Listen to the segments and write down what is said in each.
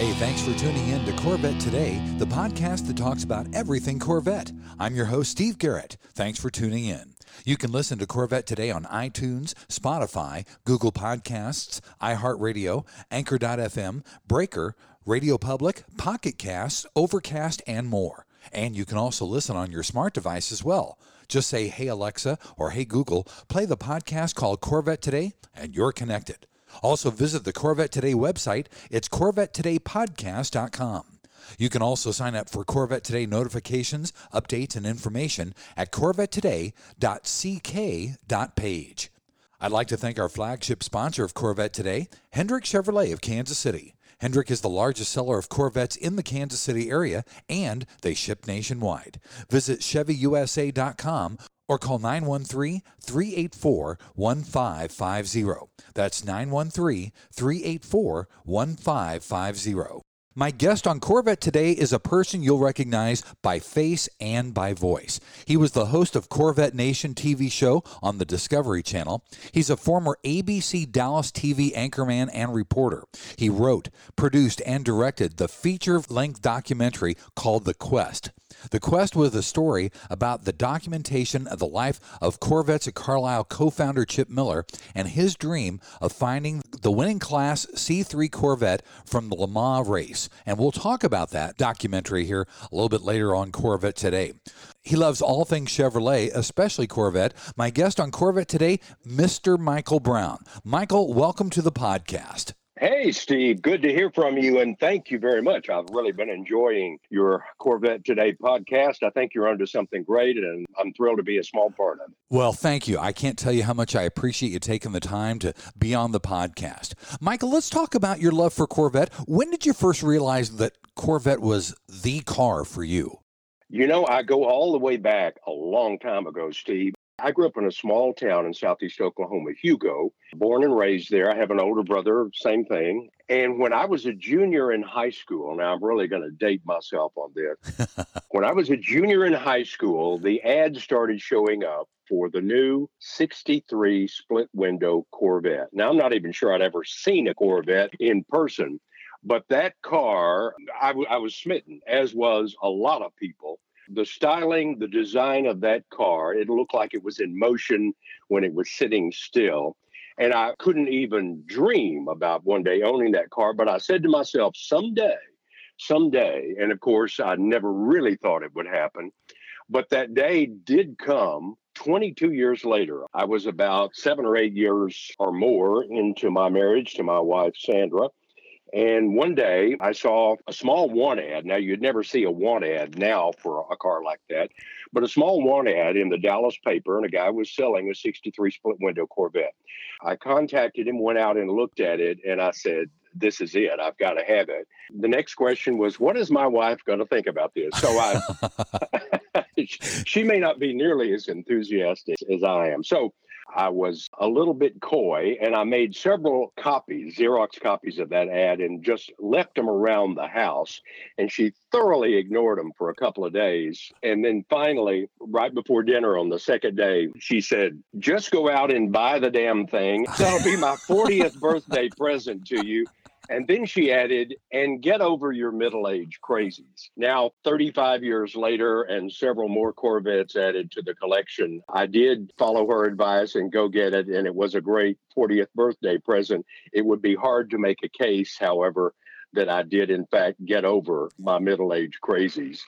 Hey, thanks for tuning in to Corvette Today, the podcast that talks about everything Corvette. I'm your host, Steve Garrett. Thanks for tuning in. You can listen to Corvette Today on iTunes, Spotify, Google Podcasts, iHeartRadio, Anchor.fm, Breaker, Radio Public, Pocket Casts, Overcast, and more. And you can also listen on your smart device as well. Just say, Hey Alexa or Hey Google, play the podcast called Corvette Today, and you're connected. Also, visit the Corvette Today website. It's CorvetteTodayPodcast.com. You can also sign up for Corvette Today notifications, updates, and information at CorvetteToday.ck.page. I'd like to thank our flagship sponsor of Corvette Today, Hendrick Chevrolet of Kansas City. Hendrick is the largest seller of Corvettes in the Kansas City area, and they ship nationwide. Visit ChevyUSA.com or call 913 384 1550. That's 913 384 1550. My guest on Corvette today is a person you'll recognize by face and by voice. He was the host of Corvette Nation TV show on the Discovery Channel. He's a former ABC Dallas TV anchorman and reporter. He wrote, produced, and directed the feature length documentary called The Quest. The Quest was a story about the documentation of the life of Corvettes at Carlisle co founder Chip Miller and his dream of finding the winning class C3 Corvette from the Le Mans race. And we'll talk about that documentary here a little bit later on Corvette today. He loves all things Chevrolet, especially Corvette. My guest on Corvette today, Mr. Michael Brown. Michael, welcome to the podcast. Hey, Steve, good to hear from you. And thank you very much. I've really been enjoying your Corvette Today podcast. I think you're onto something great, and I'm thrilled to be a small part of it. Well, thank you. I can't tell you how much I appreciate you taking the time to be on the podcast. Michael, let's talk about your love for Corvette. When did you first realize that Corvette was the car for you? You know, I go all the way back a long time ago, Steve. I grew up in a small town in southeast Oklahoma, Hugo, born and raised there. I have an older brother, same thing. And when I was a junior in high school, now I'm really going to date myself on this. when I was a junior in high school, the ads started showing up for the new 63 split window Corvette. Now, I'm not even sure I'd ever seen a Corvette in person, but that car, I, w- I was smitten, as was a lot of people the styling, the design of that car, it looked like it was in motion when it was sitting still. And I couldn't even dream about one day owning that car. But I said to myself, someday, someday, and of course, I never really thought it would happen. But that day did come 22 years later. I was about seven or eight years or more into my marriage to my wife, Sandra. And one day I saw a small want ad. Now, you'd never see a want ad now for a car like that, but a small want ad in the Dallas paper, and a guy was selling a 63 split window Corvette. I contacted him, went out and looked at it, and I said, this is it. I've got to have it. The next question was, what is my wife going to think about this? So I, she may not be nearly as enthusiastic as I am. So I was a little bit coy and I made several copies, Xerox copies of that ad, and just left them around the house. And she thoroughly ignored them for a couple of days. And then finally, right before dinner on the second day, she said, Just go out and buy the damn thing. That'll be my 40th birthday present to you. And then she added, and get over your middle age crazies. Now, 35 years later, and several more Corvettes added to the collection, I did follow her advice and go get it. And it was a great 40th birthday present. It would be hard to make a case, however, that I did, in fact, get over my middle age crazies.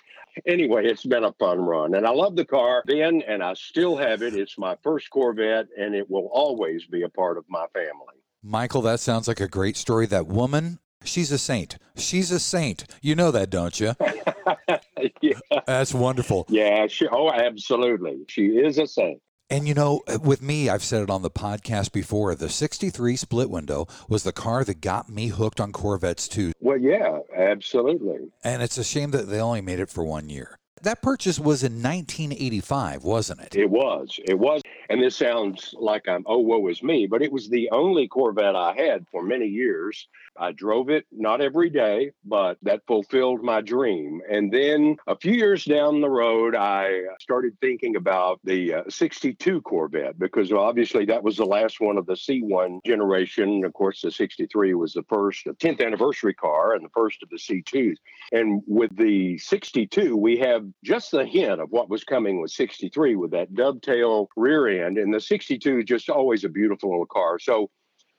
Anyway, it's been a fun run. And I love the car then, and I still have it. It's my first Corvette, and it will always be a part of my family. Michael, that sounds like a great story. That woman, she's a saint. She's a saint. You know that, don't you? yeah. That's wonderful. Yeah. She, oh, absolutely. She is a saint. And you know, with me, I've said it on the podcast before. The '63 split window was the car that got me hooked on Corvettes too. Well, yeah, absolutely. And it's a shame that they only made it for one year. That purchase was in 1985, wasn't it? It was. It was. And this sounds like I'm, oh, woe is me, but it was the only Corvette I had for many years. I drove it not every day, but that fulfilled my dream. And then a few years down the road, I started thinking about the uh, 62 Corvette because obviously that was the last one of the C1 generation. Of course, the 63 was the first the 10th anniversary car and the first of the C2s. And with the 62, we have just the hint of what was coming with 63 with that dovetail rear end. And the 62 is just always a beautiful little car. So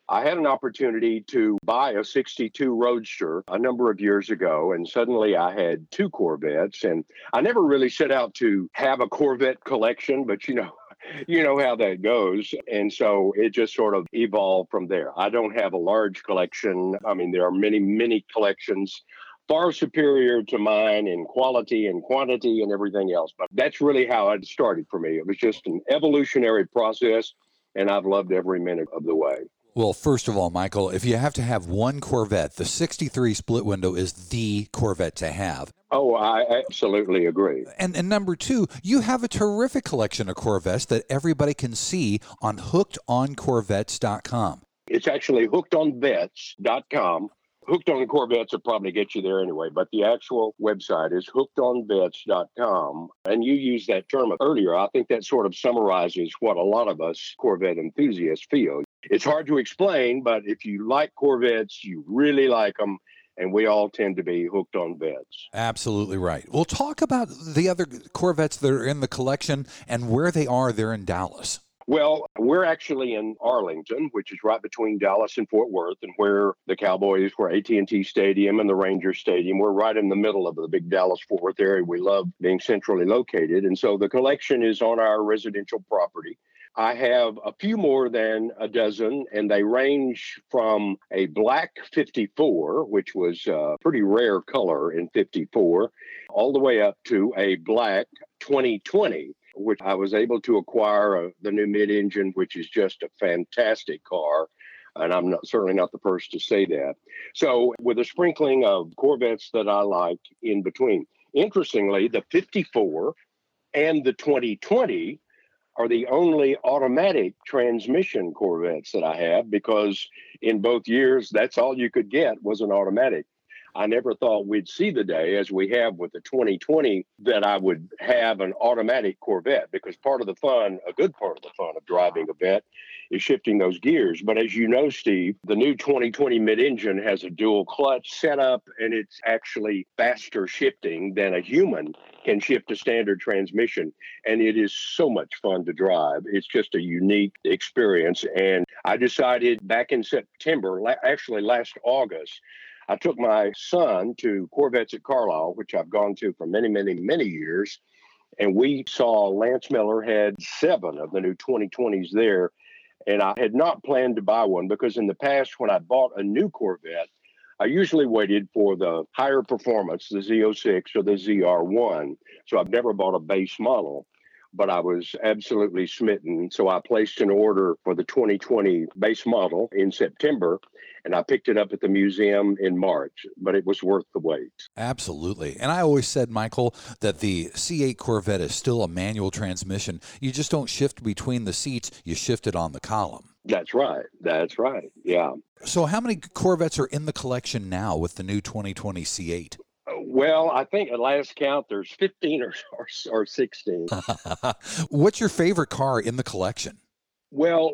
I had an opportunity to buy a 62 Roadster a number of years ago, and suddenly I had two Corvettes. And I never really set out to have a Corvette collection, but you know, you know how that goes. And so it just sort of evolved from there. I don't have a large collection. I mean, there are many, many collections far superior to mine in quality and quantity and everything else. But that's really how it started for me. It was just an evolutionary process, and I've loved every minute of the way. Well, first of all, Michael, if you have to have one Corvette, the 63 split window is the Corvette to have. Oh, I absolutely agree. And, and number two, you have a terrific collection of Corvettes that everybody can see on hookedoncorvettes.com. It's actually hookedonvets.com. Hooked on Corvettes will probably get you there anyway, but the actual website is hookedonvets.com. And you used that term earlier. I think that sort of summarizes what a lot of us Corvette enthusiasts feel. It's hard to explain, but if you like Corvettes, you really like them. And we all tend to be hooked on vets. Absolutely right. We'll talk about the other Corvettes that are in the collection and where they are. They're in Dallas. Well, we're actually in Arlington, which is right between Dallas and Fort Worth, and where the Cowboys were AT&T Stadium and the Ranger Stadium. We're right in the middle of the big Dallas Fort Worth area. We love being centrally located, and so the collection is on our residential property. I have a few more than a dozen, and they range from a black 54, which was a pretty rare color in 54, all the way up to a black 2020, which I was able to acquire uh, the new mid engine, which is just a fantastic car. And I'm not, certainly not the first to say that. So, with a sprinkling of Corvettes that I like in between. Interestingly, the 54 and the 2020 are the only automatic transmission Corvettes that I have because in both years, that's all you could get was an automatic. I never thought we'd see the day, as we have with the 2020, that I would have an automatic Corvette because part of the fun, a good part of the fun of driving a vet, is shifting those gears. But as you know, Steve, the new 2020 mid engine has a dual clutch setup and it's actually faster shifting than a human can shift a standard transmission. And it is so much fun to drive. It's just a unique experience. And I decided back in September, actually last August, I took my son to Corvettes at Carlisle, which I've gone to for many, many, many years. And we saw Lance Miller had seven of the new 2020s there. And I had not planned to buy one because in the past, when I bought a new Corvette, I usually waited for the higher performance, the Z06 or the ZR1. So I've never bought a base model but I was absolutely smitten. So I placed an order for the 2020 base model in September and I picked it up at the museum in March, but it was worth the wait. Absolutely. And I always said, Michael, that the C8 Corvette is still a manual transmission. You just don't shift between the seats, you shift it on the column. That's right. That's right. Yeah. So, how many Corvettes are in the collection now with the new 2020 C8? Well, I think at last count, there's 15 or, or, or 16. What's your favorite car in the collection? Well,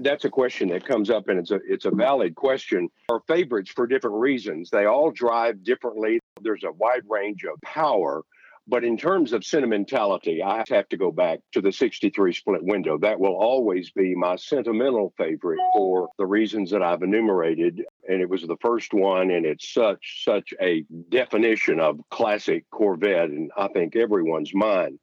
that's a question that comes up, and it's a it's a valid question. Our favorites for different reasons. They all drive differently. There's a wide range of power, but in terms of sentimentality, I have to go back to the 63 split window. That will always be my sentimental favorite for the reasons that I've enumerated. And it was the first one, and it's such, such a definition of classic Corvette, and I think everyone's mind.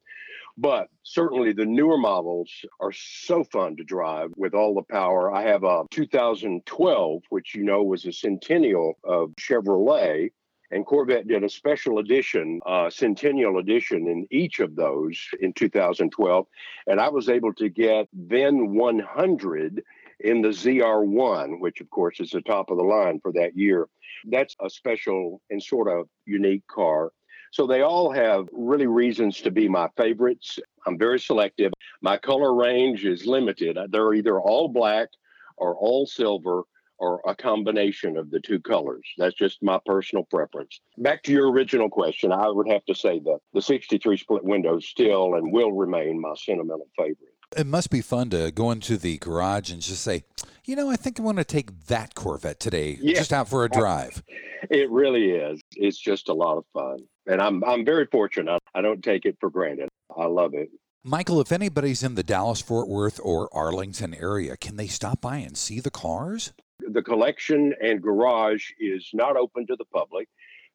But certainly the newer models are so fun to drive with all the power. I have a 2012, which you know was a centennial of Chevrolet And Corvette did a special edition, uh, centennial edition in each of those in 2012. And I was able to get then 100 in the ZR1, which of course is the top of the line for that year. That's a special and sort of unique car. So they all have really reasons to be my favorites. I'm very selective. My color range is limited. They're either all black or all silver or a combination of the two colors. That's just my personal preference. Back to your original question, I would have to say that the 63 split window still and will remain my sentimental favorite. It must be fun to go into the garage and just say, you know, I think I want to take that Corvette today, yeah. just out for a drive. It really is. It's just a lot of fun. And I'm I'm very fortunate. I don't take it for granted. I love it. Michael, if anybody's in the Dallas Fort Worth or Arlington area, can they stop by and see the cars? The collection and garage is not open to the public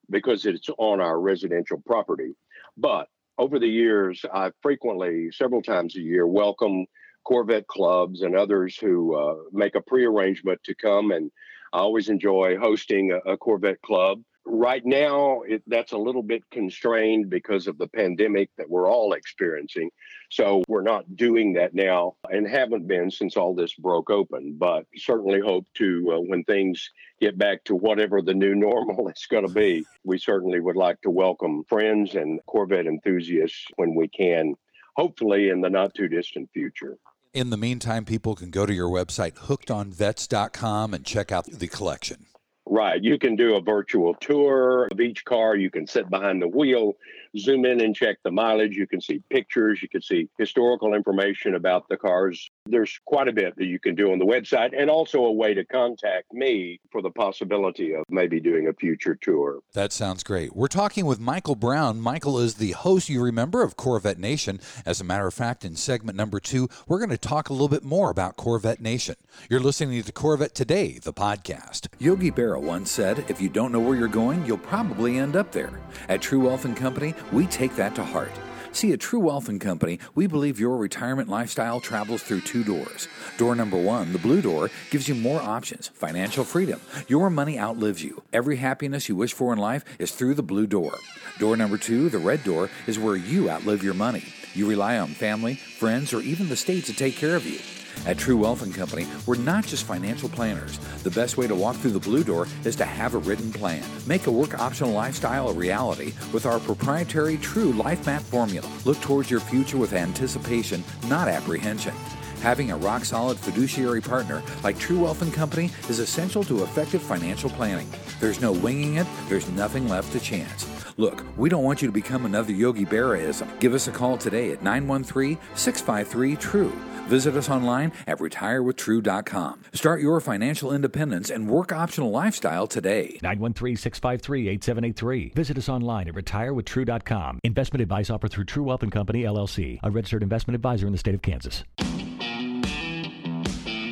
because it's on our residential property. But over the years, I frequently, several times a year, welcome Corvette clubs and others who uh, make a pre-arrangement to come. And I always enjoy hosting a, a Corvette club. Right now, it, that's a little bit constrained because of the pandemic that we're all experiencing. So we're not doing that now and haven't been since all this broke open. But certainly hope to, uh, when things get back to whatever the new normal is going to be, we certainly would like to welcome friends and Corvette enthusiasts when we can, hopefully in the not too distant future. In the meantime, people can go to your website, hookedonvets.com, and check out the collection. Right. You can do a virtual tour of each car. You can sit behind the wheel, zoom in and check the mileage. You can see pictures. You can see historical information about the cars. There's quite a bit that you can do on the website and also a way to contact me for the possibility of maybe doing a future tour. That sounds great. We're talking with Michael Brown. Michael is the host, you remember, of Corvette Nation. As a matter of fact, in segment number two, we're going to talk a little bit more about Corvette Nation. You're listening to Corvette Today, the podcast. Yogi Berra once said, if you don't know where you're going, you'll probably end up there. At True Wealth and Company, we take that to heart. See, at True Wealth and Company, we believe your retirement lifestyle travels through two doors. Door number one, the blue door, gives you more options, financial freedom. Your money outlives you. Every happiness you wish for in life is through the blue door. Door number two, the red door, is where you outlive your money. You rely on family, friends, or even the state to take care of you. At True Wealth and Company, we're not just financial planners. The best way to walk through the blue door is to have a written plan. Make a work optional lifestyle a reality with our proprietary True Life Map formula. Look towards your future with anticipation, not apprehension. Having a rock solid fiduciary partner like True Wealth and Company is essential to effective financial planning. There's no winging it, there's nothing left to chance. Look, we don't want you to become another Yogi Berraism. Give us a call today at 913 653 TRUE. Visit us online at retirewithtrue.com. Start your financial independence and work optional lifestyle today. 913 653 8783. Visit us online at retirewithtrue.com. Investment advice offered through True Wealth and Company, LLC, a registered investment advisor in the state of Kansas.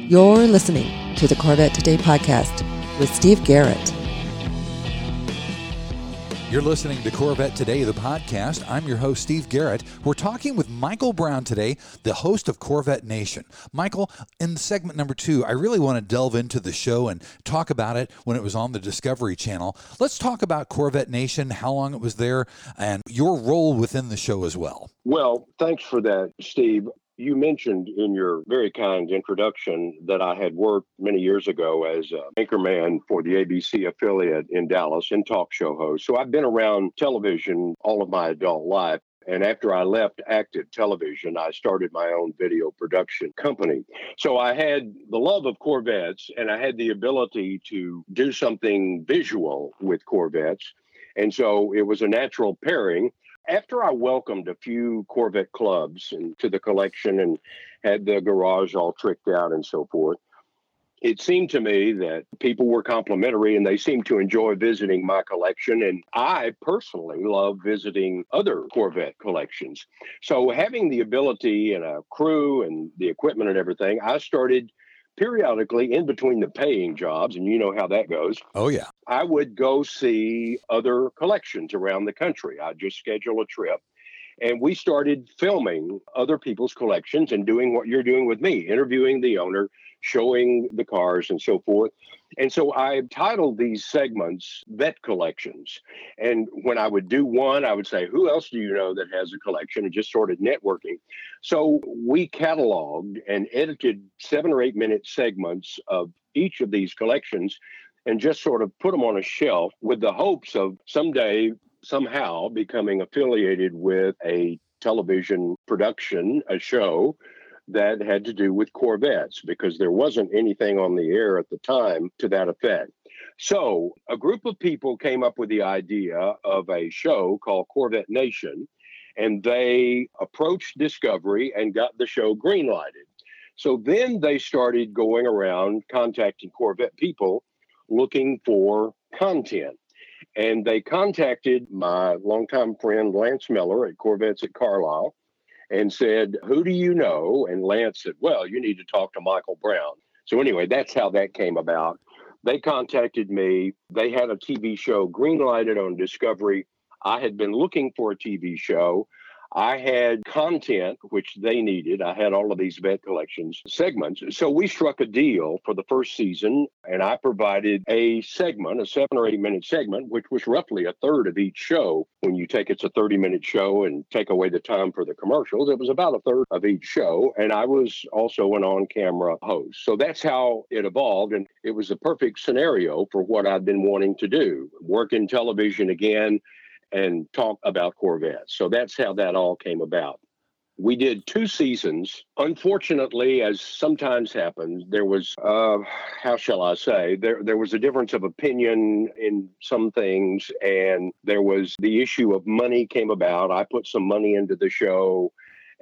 You're listening to the Corvette Today podcast with Steve Garrett. You're listening to Corvette Today, the podcast. I'm your host, Steve Garrett. We're talking with Michael Brown today, the host of Corvette Nation. Michael, in segment number two, I really want to delve into the show and talk about it when it was on the Discovery Channel. Let's talk about Corvette Nation, how long it was there, and your role within the show as well. Well, thanks for that, Steve. You mentioned in your very kind introduction that I had worked many years ago as an anchorman for the ABC affiliate in Dallas and talk show host. So I've been around television all of my adult life. And after I left active television, I started my own video production company. So I had the love of Corvettes and I had the ability to do something visual with Corvettes. And so it was a natural pairing after I welcomed a few Corvette clubs into the collection and had the garage all tricked out and so forth, it seemed to me that people were complimentary and they seemed to enjoy visiting my collection. And I personally love visiting other Corvette collections. So, having the ability and a crew and the equipment and everything, I started periodically in between the paying jobs, and you know how that goes. Oh, yeah. I would go see other collections around the country. I'd just schedule a trip. And we started filming other people's collections and doing what you're doing with me, interviewing the owner, showing the cars and so forth. And so I titled these segments Vet Collections. And when I would do one, I would say, Who else do you know that has a collection? And just sort of networking. So we cataloged and edited seven or eight minute segments of each of these collections and just sort of put them on a shelf with the hopes of someday, somehow becoming affiliated with a television production, a show that had to do with Corvettes because there wasn't anything on the air at the time to that effect. So, a group of people came up with the idea of a show called Corvette Nation, and they approached Discovery and got the show greenlighted. So then they started going around contacting Corvette people looking for content. And they contacted my longtime friend Lance Miller at Corvettes at Carlisle and said, Who do you know? And Lance said, Well, you need to talk to Michael Brown. So, anyway, that's how that came about. They contacted me. They had a TV show greenlighted on Discovery. I had been looking for a TV show. I had content which they needed. I had all of these vet collections segments. So we struck a deal for the first season, and I provided a segment, a seven or eight minute segment, which was roughly a third of each show. When you take it's a 30 minute show and take away the time for the commercials, it was about a third of each show. And I was also an on camera host. So that's how it evolved. And it was a perfect scenario for what I've been wanting to do work in television again and talk about Corvettes. So that's how that all came about. We did two seasons. Unfortunately, as sometimes happens, there was, uh, how shall I say, there, there was a difference of opinion in some things, and there was the issue of money came about. I put some money into the show,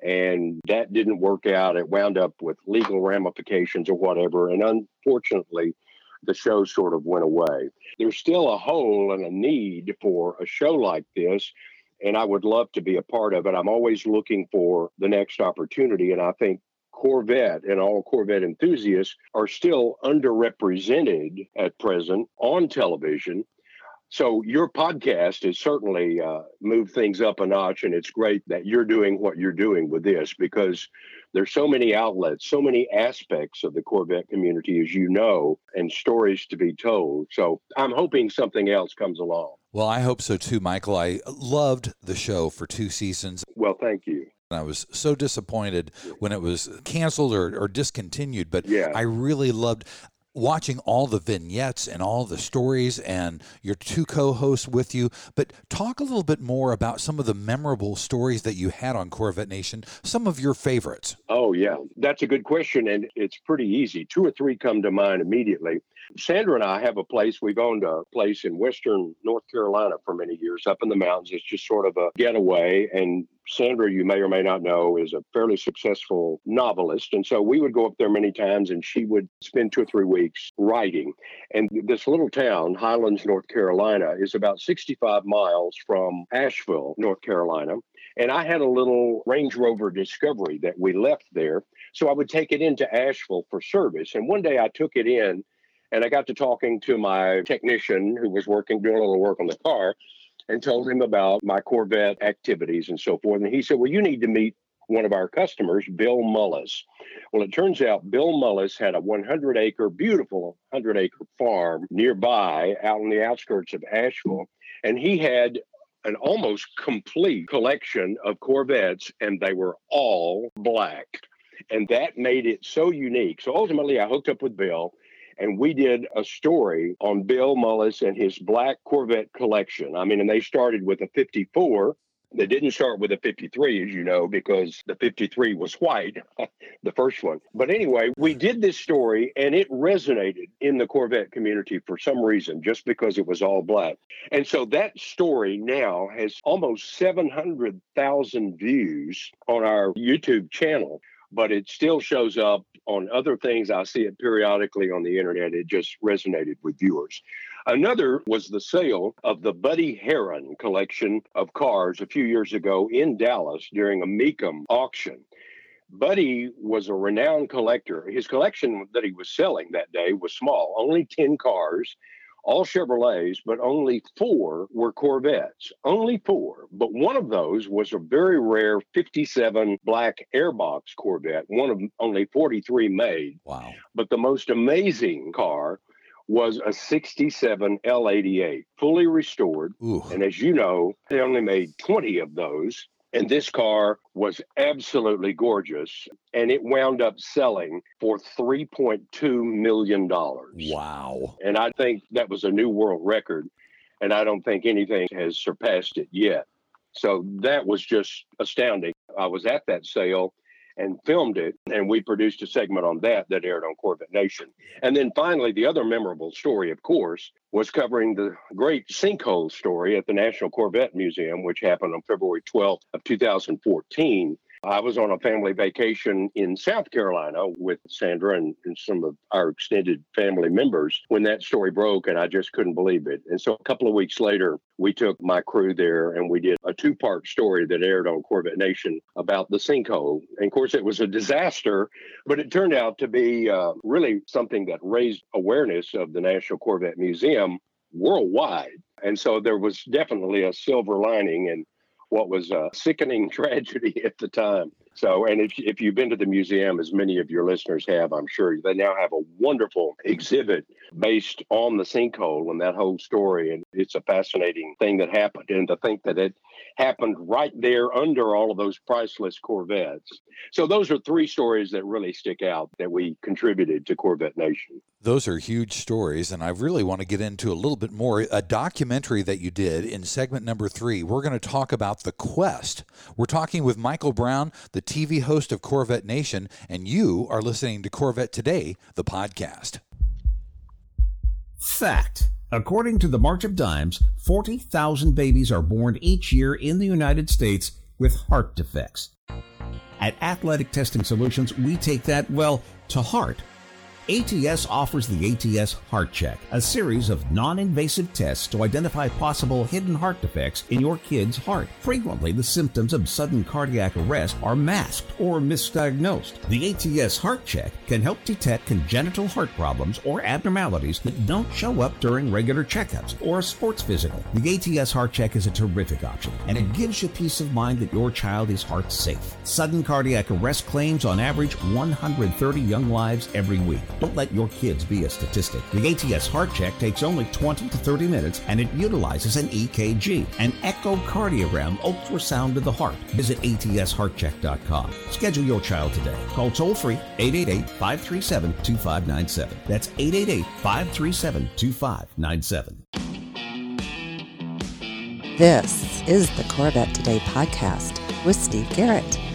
and that didn't work out. It wound up with legal ramifications or whatever. And unfortunately, the show sort of went away. There's still a hole and a need for a show like this. And I would love to be a part of it. I'm always looking for the next opportunity. And I think Corvette and all Corvette enthusiasts are still underrepresented at present on television. So your podcast has certainly uh, moved things up a notch, and it's great that you're doing what you're doing with this because there's so many outlets, so many aspects of the Corvette community, as you know, and stories to be told. So I'm hoping something else comes along. Well, I hope so too, Michael. I loved the show for two seasons. Well, thank you. I was so disappointed when it was canceled or, or discontinued, but yeah. I really loved watching all the vignettes and all the stories and your two co-hosts with you but talk a little bit more about some of the memorable stories that you had on corvette nation some of your favorites oh yeah that's a good question and it's pretty easy two or three come to mind immediately Sandra and I have a place. We've owned a place in Western North Carolina for many years up in the mountains. It's just sort of a getaway. And Sandra, you may or may not know, is a fairly successful novelist. And so we would go up there many times and she would spend two or three weeks writing. And this little town, Highlands, North Carolina, is about 65 miles from Asheville, North Carolina. And I had a little Range Rover Discovery that we left there. So I would take it into Asheville for service. And one day I took it in and I got to talking to my technician who was working, doing a little work on the car, and told him about my Corvette activities and so forth. And he said, Well, you need to meet one of our customers, Bill Mullis. Well, it turns out Bill Mullis had a 100 acre, beautiful 100 acre farm nearby out on the outskirts of Asheville. And he had an almost complete collection of Corvettes, and they were all black. And that made it so unique. So ultimately, I hooked up with Bill and we did a story on Bill Mullis and his black Corvette collection. I mean, and they started with a 54. They didn't start with a 53, as you know, because the 53 was white, the first one. But anyway, we did this story and it resonated in the Corvette community for some reason, just because it was all black. And so that story now has almost 700,000 views on our YouTube channel but it still shows up on other things. I see it periodically on the internet. It just resonated with viewers. Another was the sale of the Buddy Herron collection of cars a few years ago in Dallas during a Mecum auction. Buddy was a renowned collector. His collection that he was selling that day was small, only 10 cars, all Chevrolets, but only four were Corvettes. Only four. But one of those was a very rare 57 black airbox Corvette, one of only 43 made. Wow. But the most amazing car was a 67 L88, fully restored. Ooh. And as you know, they only made 20 of those. And this car was absolutely gorgeous. And it wound up selling for $3.2 million. Wow. And I think that was a new world record. And I don't think anything has surpassed it yet. So that was just astounding. I was at that sale and filmed it. And we produced a segment on that that aired on Corvette Nation. And then finally, the other memorable story, of course, was covering the great sinkhole story at the National Corvette Museum, which happened on February 12th of 2014. I was on a family vacation in South Carolina with Sandra and, and, some of our extended family members when that story broke, and I just couldn't believe it. And so a couple of weeks later, we took my crew there and we did a two part story that aired on Corvette Nation about the sinkhole. And of course, it was a disaster, but it turned out to be uh, really something that raised awareness of the National Corvette Museum worldwide. And so there was definitely a silver lining. And what was a sickening tragedy at the time. So, and if, if you've been to the museum, as many of your listeners have, I'm sure they now have a wonderful exhibit based on the sinkhole and that whole story. And it's a fascinating thing that happened. And to think that it happened right there under all of those priceless Corvettes. So, those are three stories that really stick out that we contributed to Corvette Nation. Those are huge stories, and I really want to get into a little bit more. A documentary that you did in segment number three, we're going to talk about the quest. We're talking with Michael Brown, the TV host of Corvette Nation, and you are listening to Corvette Today, the podcast. Fact. According to the March of Dimes, 40,000 babies are born each year in the United States with heart defects. At Athletic Testing Solutions, we take that, well, to heart ATS offers the ATS Heart Check, a series of non invasive tests to identify possible hidden heart defects in your kid's heart. Frequently, the symptoms of sudden cardiac arrest are masked or misdiagnosed. The ATS Heart Check can help detect congenital heart problems or abnormalities that don't show up during regular checkups or a sports physical. The ATS Heart Check is a terrific option, and it gives you peace of mind that your child is heart safe. Sudden cardiac arrest claims on average 130 young lives every week. Don't let your kids be a statistic. The ATS Heart Check takes only 20 to 30 minutes and it utilizes an EKG, an echocardiogram ultrasound of the heart. Visit atsheartcheck.com. Schedule your child today. Call toll free 888 537 2597. That's 888 537 2597. This is the Corvette Today podcast with Steve Garrett.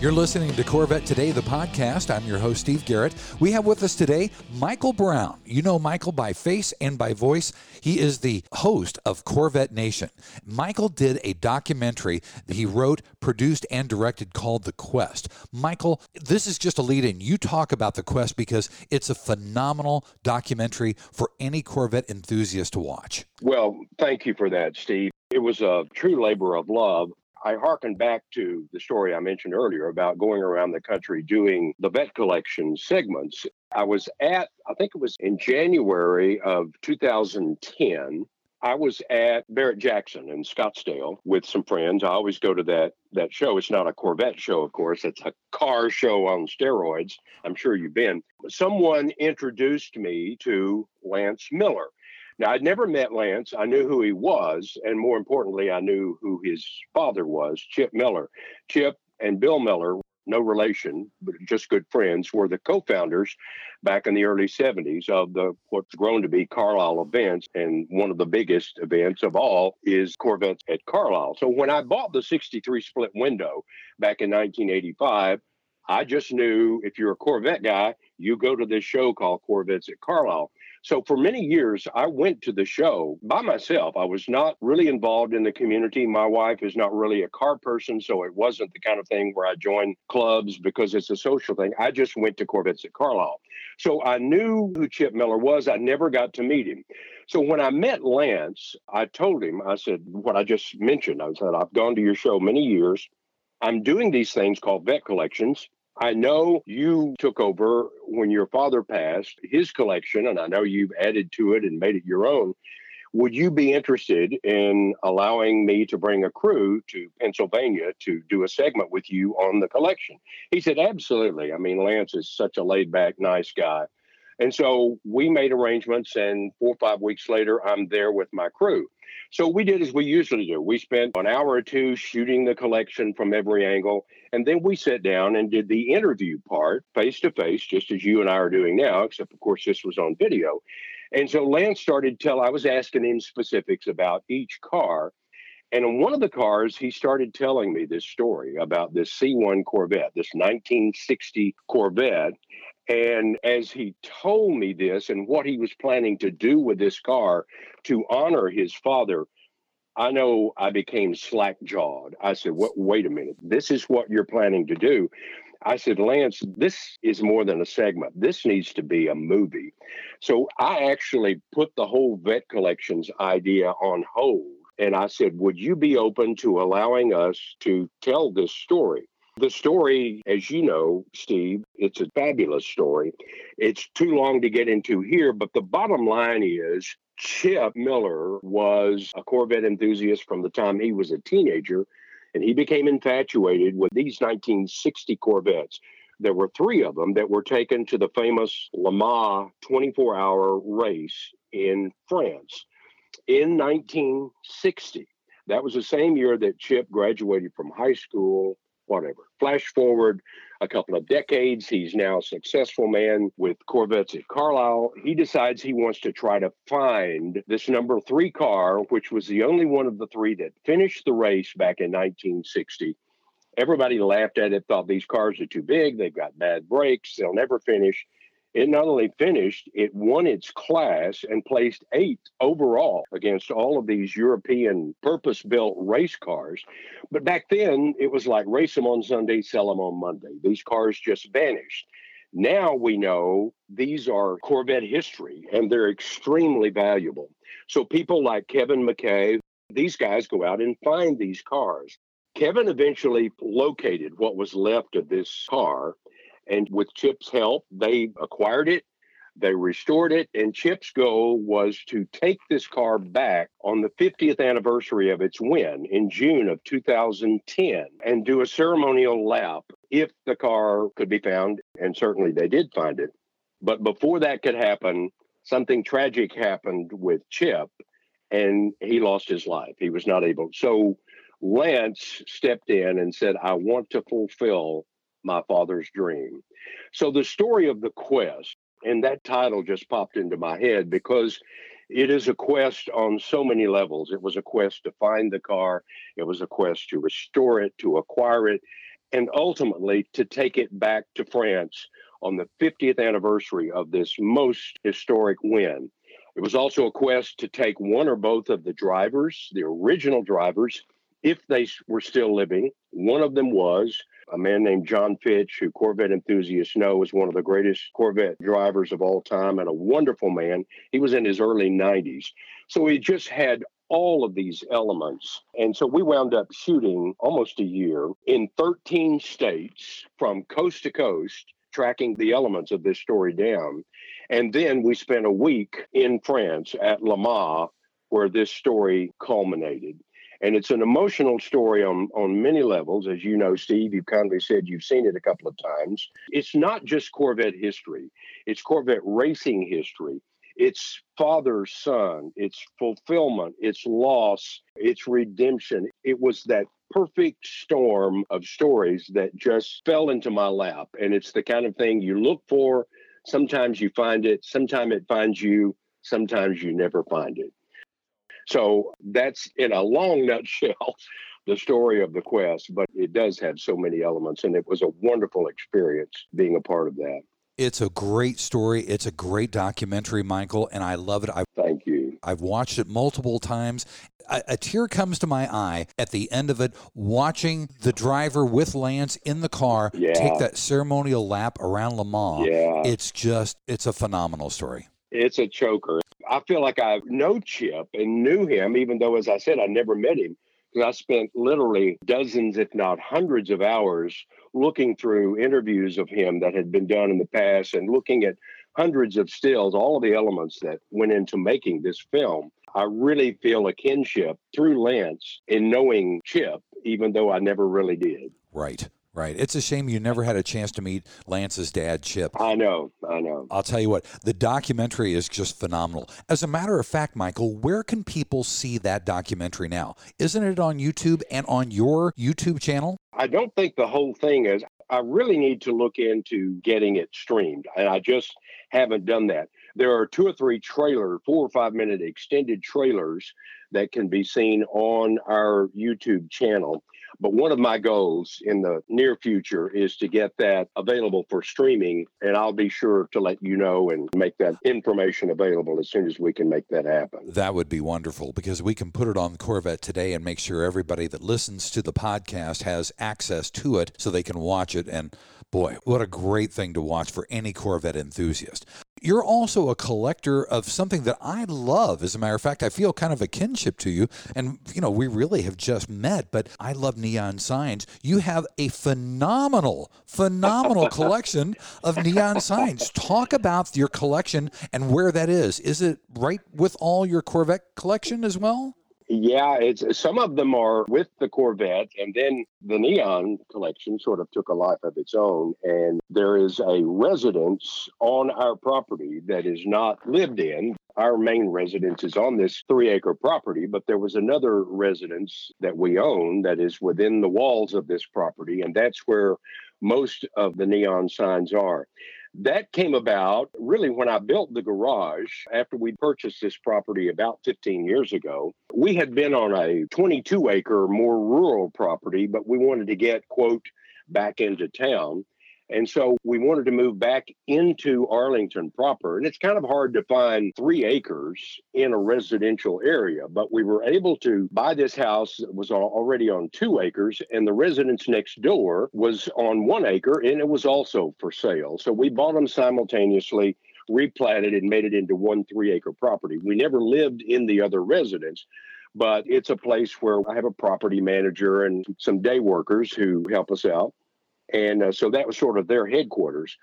You're listening to Corvette Today, the podcast. I'm your host, Steve Garrett. We have with us today Michael Brown. You know Michael by face and by voice. He is the host of Corvette Nation. Michael did a documentary that he wrote, produced, and directed called The Quest. Michael, this is just a lead in. You talk about The Quest because it's a phenomenal documentary for any Corvette enthusiast to watch. Well, thank you for that, Steve. It was a true labor of love. I hearken back to the story I mentioned earlier about going around the country doing the vet collection segments. I was at, I think it was in January of 2010. I was at Barrett Jackson in Scottsdale with some friends. I always go to that that show. It's not a Corvette show, of course. It's a car show on steroids. I'm sure you've been. Someone introduced me to Lance Miller. Now, I'd never met Lance. I knew who he was. And more importantly, I knew who his father was, Chip Miller. Chip and Bill Miller, no relation, but just good friends, were the co founders back in the early 70s of the what's grown to be Carlisle events. And one of the biggest events of all is Corvettes at Carlisle. So when I bought the 63 split window back in 1985, I just knew if you're a Corvette guy, you go to this show called Corvettes at Carlisle. So for many years, I went to the show by myself. I was not really involved in the community. My wife is not really a car person, so it wasn't the kind of thing where I joined clubs because it's a social thing. I just went to Corvettes at Carlisle. So I knew who Chip Miller was. I never got to meet him. So when I met Lance, I told him, I said, what I just mentioned. I said, I've gone to your show many years. I'm doing these things called vet collections. I know you took over when your father passed his collection, and I know you've added to it and made it your own. Would you be interested in allowing me to bring a crew to Pennsylvania to do a segment with you on the collection? He said, Absolutely. I mean, Lance is such a laid back, nice guy. And so we made arrangements, and four or five weeks later, I'm there with my crew. So we did as we usually do. We spent an hour or two shooting the collection from every angle, and then we sat down and did the interview part face to face, just as you and I are doing now, except of course this was on video. And so Lance started tell I was asking him specifics about each car. And in one of the cars, he started telling me this story about this C1 Corvette, this 1960 Corvette. And as he told me this and what he was planning to do with this car to honor his father, I know I became slack jawed. I said, wait a minute, this is what you're planning to do. I said, Lance, this is more than a segment. This needs to be a movie. So I actually put the whole vet collections idea on hold. And I said, Would you be open to allowing us to tell this story? The story, as you know, Steve, it's a fabulous story. It's too long to get into here, but the bottom line is Chip Miller was a Corvette enthusiast from the time he was a teenager and he became infatuated with these 1960 Corvettes. There were three of them that were taken to the famous Le Mans 24 hour race in France in 1960. That was the same year that Chip graduated from high school whatever. Flash forward a couple of decades, he's now a successful man with Corvettes at Carlisle. He decides he wants to try to find this number three car, which was the only one of the three that finished the race back in 1960. Everybody laughed at it, thought these cars are too big, they've got bad brakes, they'll never finish. It not only finished, it won its class and placed eighth overall against all of these European purpose built race cars. But back then, it was like race them on Sunday, sell them on Monday. These cars just vanished. Now we know these are Corvette history and they're extremely valuable. So people like Kevin Mackay, these guys go out and find these cars. Kevin eventually located what was left of this car and with Chip's help, they acquired it, they restored it, and Chip's goal was to take this car back on the 50th anniversary of its win in June of 2010 and do a ceremonial lap if the car could be found. And certainly they did find it. But before that could happen, something tragic happened with Chip and he lost his life. He was not able. So Lance stepped in and said, I want to fulfill my father's dream. So the story of the quest, and that title just popped into my head because it is a quest on so many levels. It was a quest to find the car, it was a quest to restore it, to acquire it, and ultimately to take it back to France on the 50th anniversary of this most historic win. It was also a quest to take one or both of the drivers, the original drivers, if they were still living. One of them was a man named John Fitch, who Corvette enthusiasts know is one of the greatest Corvette drivers of all time and a wonderful man. He was in his early 90s. So he just had all of these elements. And so we wound up shooting almost a year in 13 states from coast to coast, tracking the elements of this story down. And then we spent a week in France at Le Mans, where this story culminated. And it's an emotional story on, on many levels. As you know, Steve, you've kindly said you've seen it a couple of times. It's not just Corvette history, it's Corvette racing history. It's father son, it's fulfillment, it's loss, it's redemption. It was that perfect storm of stories that just fell into my lap. And it's the kind of thing you look for. Sometimes you find it, sometimes it finds you, sometimes you never find it. So that's in a long nutshell the story of the quest, but it does have so many elements, and it was a wonderful experience being a part of that. It's a great story. It's a great documentary, Michael, and I love it. I, Thank you. I've watched it multiple times. A, a, tear comes to my eye at the end of it, watching the driver with Lance in the car yeah. take that ceremonial lap around Le Mans. Yeah. It's just, it's a phenomenal story. It's a choker. I feel like I know Chip and knew him, even though, as I said, I never met him. because I spent literally dozens, if not hundreds of hours looking through interviews of him that had been done in the past and looking at hundreds of stills, all of the elements that went into making this film. I really feel a kinship through Lance in knowing Chip, even though I never really did. Right. Right. It's a shame you never had a chance to meet Lance's dad, Chip. I know. I know. I'll tell you what, the documentary is just phenomenal. As a matter of fact, Michael, where can people see that documentary now? Isn't it on YouTube and on your YouTube channel? I don't think the whole thing is. I really need to look into getting it streamed, and I just haven't done that. There are two or three trailer, four or five minute extended trailers that can be seen on our YouTube channel. But one of my goals in the near future is to get that available for streaming. And I'll be sure to let you know and make that information available as soon as we can make that happen. That would be wonderful because we can put it on Corvette today and make sure everybody that listens to the podcast has access to it so they can watch it. And boy, what a great thing to watch for any Corvette enthusiast. You're also a collector of something that I love. As a matter of fact, I feel kind of a kinship to you. And, you know, we really have just met, but I love neon signs. You have a phenomenal, phenomenal collection of neon signs. Talk about your collection and where that is. Is it right with all your Corvette collection as well? Yeah, it's some of them are with the Corvette, and then the Neon collection sort of took a life of its own. And there is a residence on our property that is not lived in. Our main residence is on this three acre property, but there was another residence that we own that is within the walls of this property, and that's where most of the neon signs are. That came about really when I built the garage after we purchased this property about 15 years ago. We had been on a 22 acre, more rural property, but we wanted to get, quote, back into town. And so we wanted to move back into Arlington proper. And it's kind of hard to find three acres in a residential area, but we were able to buy this house that was already on two acres, and the residence next door was on one acre, and it was also for sale. So we bought them simultaneously, replatted, and made it into one three acre property. We never lived in the other residence but it's a place where I have a property manager and some day workers who help us out. And uh, so that was sort of their headquarters.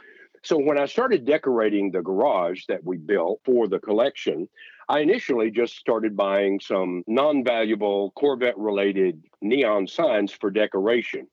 So when I started decorating the garage that we built for the collection, I initially just started buying some non valuable Corvette related neon signs for decoration.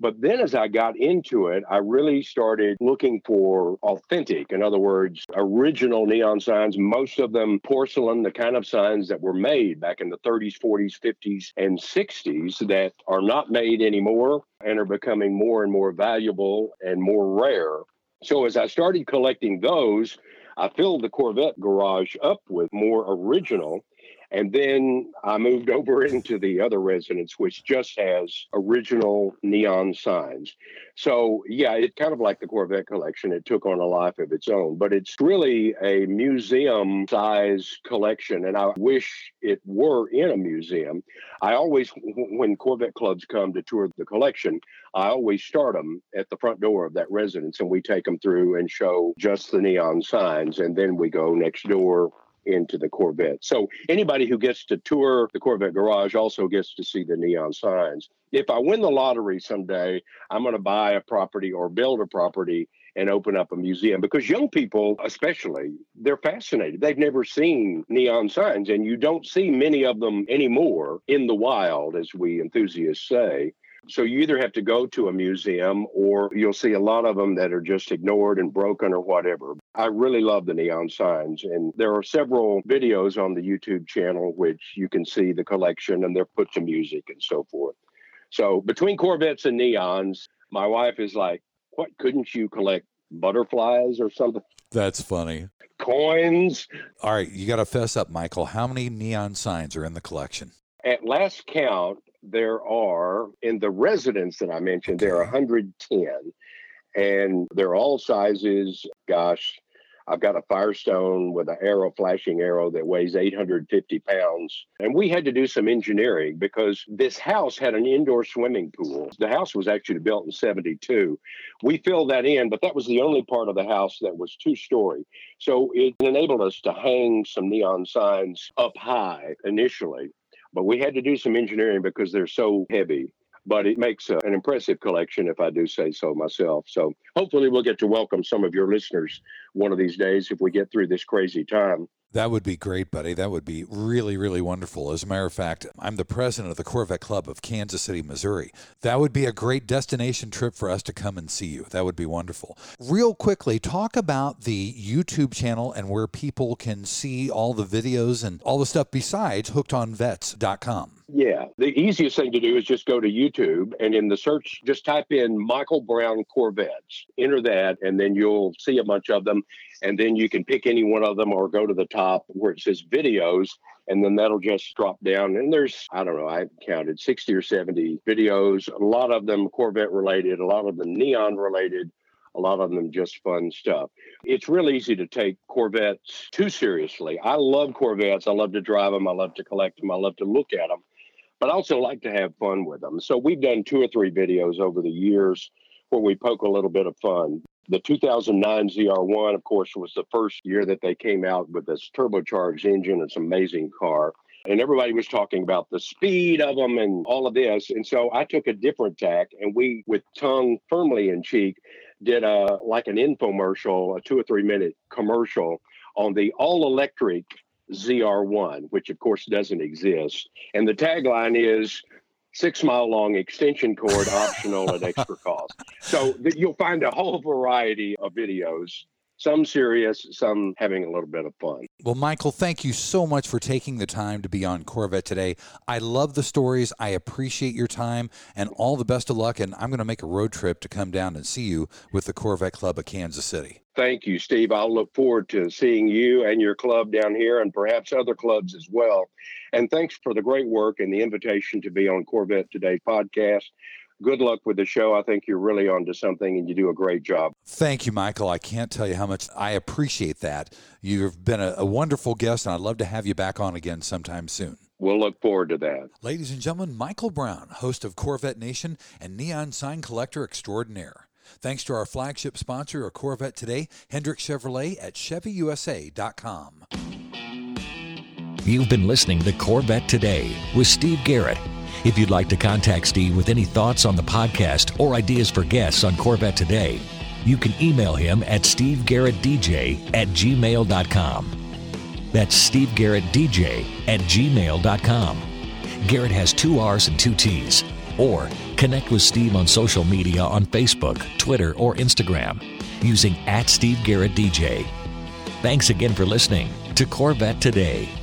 But then as I got into it, I really started looking for authentic, in other words, original neon signs, most of them porcelain, the kind of signs that were made back in the 30s, 40s, 50s, and 60s that are not made anymore and are becoming more and more valuable and more rare. So as I started collecting those, I filled the Corvette garage up with more original and then I moved over into the other residence, which just has original neon signs. So, yeah, it's kind of like the Corvette collection. It took on a life of its own, but it's really a museum size collection. And I wish it were in a museum. I always, when Corvette clubs come to tour the collection, I always start them at the front door of that residence and we take them through and show just the neon signs. And then we go next door into the Corvette. So anybody who gets to tour the Corvette garage also gets to see the neon signs. If I win the lottery someday, I'm going to buy a property or build a property and open up a museum because young people, especially, they're fascinated. They've never seen neon signs, and you don't see many of them anymore in the wild, as we enthusiasts say. So you either have to go to a museum or you'll see a lot of them that are just ignored and broken or whatever. I really love the neon signs. And there are several videos on the YouTube channel which you can see the collection and they're put to music and so forth. So between Corvettes and neons, my wife is like, what couldn't you collect butterflies or something? That's funny. Coins. All right, you got to fess up, Michael. How many neon signs are in the collection? At last count, there are in the residence that I mentioned, there are 110, and they're all sizes. Gosh, I've got a Firestone with an arrow, flashing arrow that weighs 850 pounds. And we had to do some engineering because this house had an indoor swimming pool. The house was actually built in 72. We filled that in, but that was the only part of the house that was two story. So it enabled us to hang some neon signs up high initially but we had to do some engineering because they're so heavy. But it makes a, an impressive collection, if I do say so myself. So hopefully, we'll get to welcome some of your listeners one of these days if we get through this crazy time. That would be great, buddy. That would be really, really wonderful. As a matter of fact, I'm the president of the Corvette Club of Kansas City, Missouri. That would be a great destination trip for us to come and see you. That would be wonderful. Real quickly, talk about the YouTube channel and where people can see all the videos and all the stuff besides hookedonvets.com. Yeah, the easiest thing to do is just go to YouTube and in the search, just type in Michael Brown Corvettes. Enter that, and then you'll see a bunch of them. And then you can pick any one of them or go to the top where it says videos, and then that'll just drop down. And there's, I don't know, I've counted 60 or 70 videos, a lot of them Corvette related, a lot of them neon related a lot of them just fun stuff. It's real easy to take Corvettes too seriously. I love Corvettes. I love to drive them. I love to collect them. I love to look at them but I also like to have fun with them. So we've done two or three videos over the years where we poke a little bit of fun. The 2009 ZR1, of course, was the first year that they came out with this turbocharged engine. It's an amazing car. And everybody was talking about the speed of them and all of this. And so I took a different tack and we, with tongue firmly in cheek, did a like an infomercial, a two or three minute commercial on the all electric ZR1, which of course doesn't exist. And the tagline is six mile long extension cord optional at extra cost. So th- you'll find a whole variety of videos some serious, some having a little bit of fun. Well, Michael, thank you so much for taking the time to be on Corvette today. I love the stories. I appreciate your time and all the best of luck. And I'm going to make a road trip to come down and see you with the Corvette Club of Kansas City. Thank you, Steve. I'll look forward to seeing you and your club down here and perhaps other clubs as well. And thanks for the great work and the invitation to be on Corvette Today podcast good luck with the show. I think you're really onto something and you do a great job. Thank you, Michael. I can't tell you how much I appreciate that. You've been a, a wonderful guest, and I'd love to have you back on again sometime soon. We'll look forward to that. Ladies and gentlemen, Michael Brown, host of Corvette Nation and Neon Sign Collector Extraordinaire. Thanks to our flagship sponsor of Corvette today, Hendrick Chevrolet at ChevyUSA.com. You've been listening to Corvette Today with Steve Garrett. If you'd like to contact Steve with any thoughts on the podcast or ideas for guests on Corvette Today, you can email him at stevegarrettdj at gmail.com. That's stevegarrettdj at gmail.com. Garrett has two R's and two T's. Or connect with Steve on social media on Facebook, Twitter, or Instagram using at Steve Garrett DJ. Thanks again for listening to Corvette Today.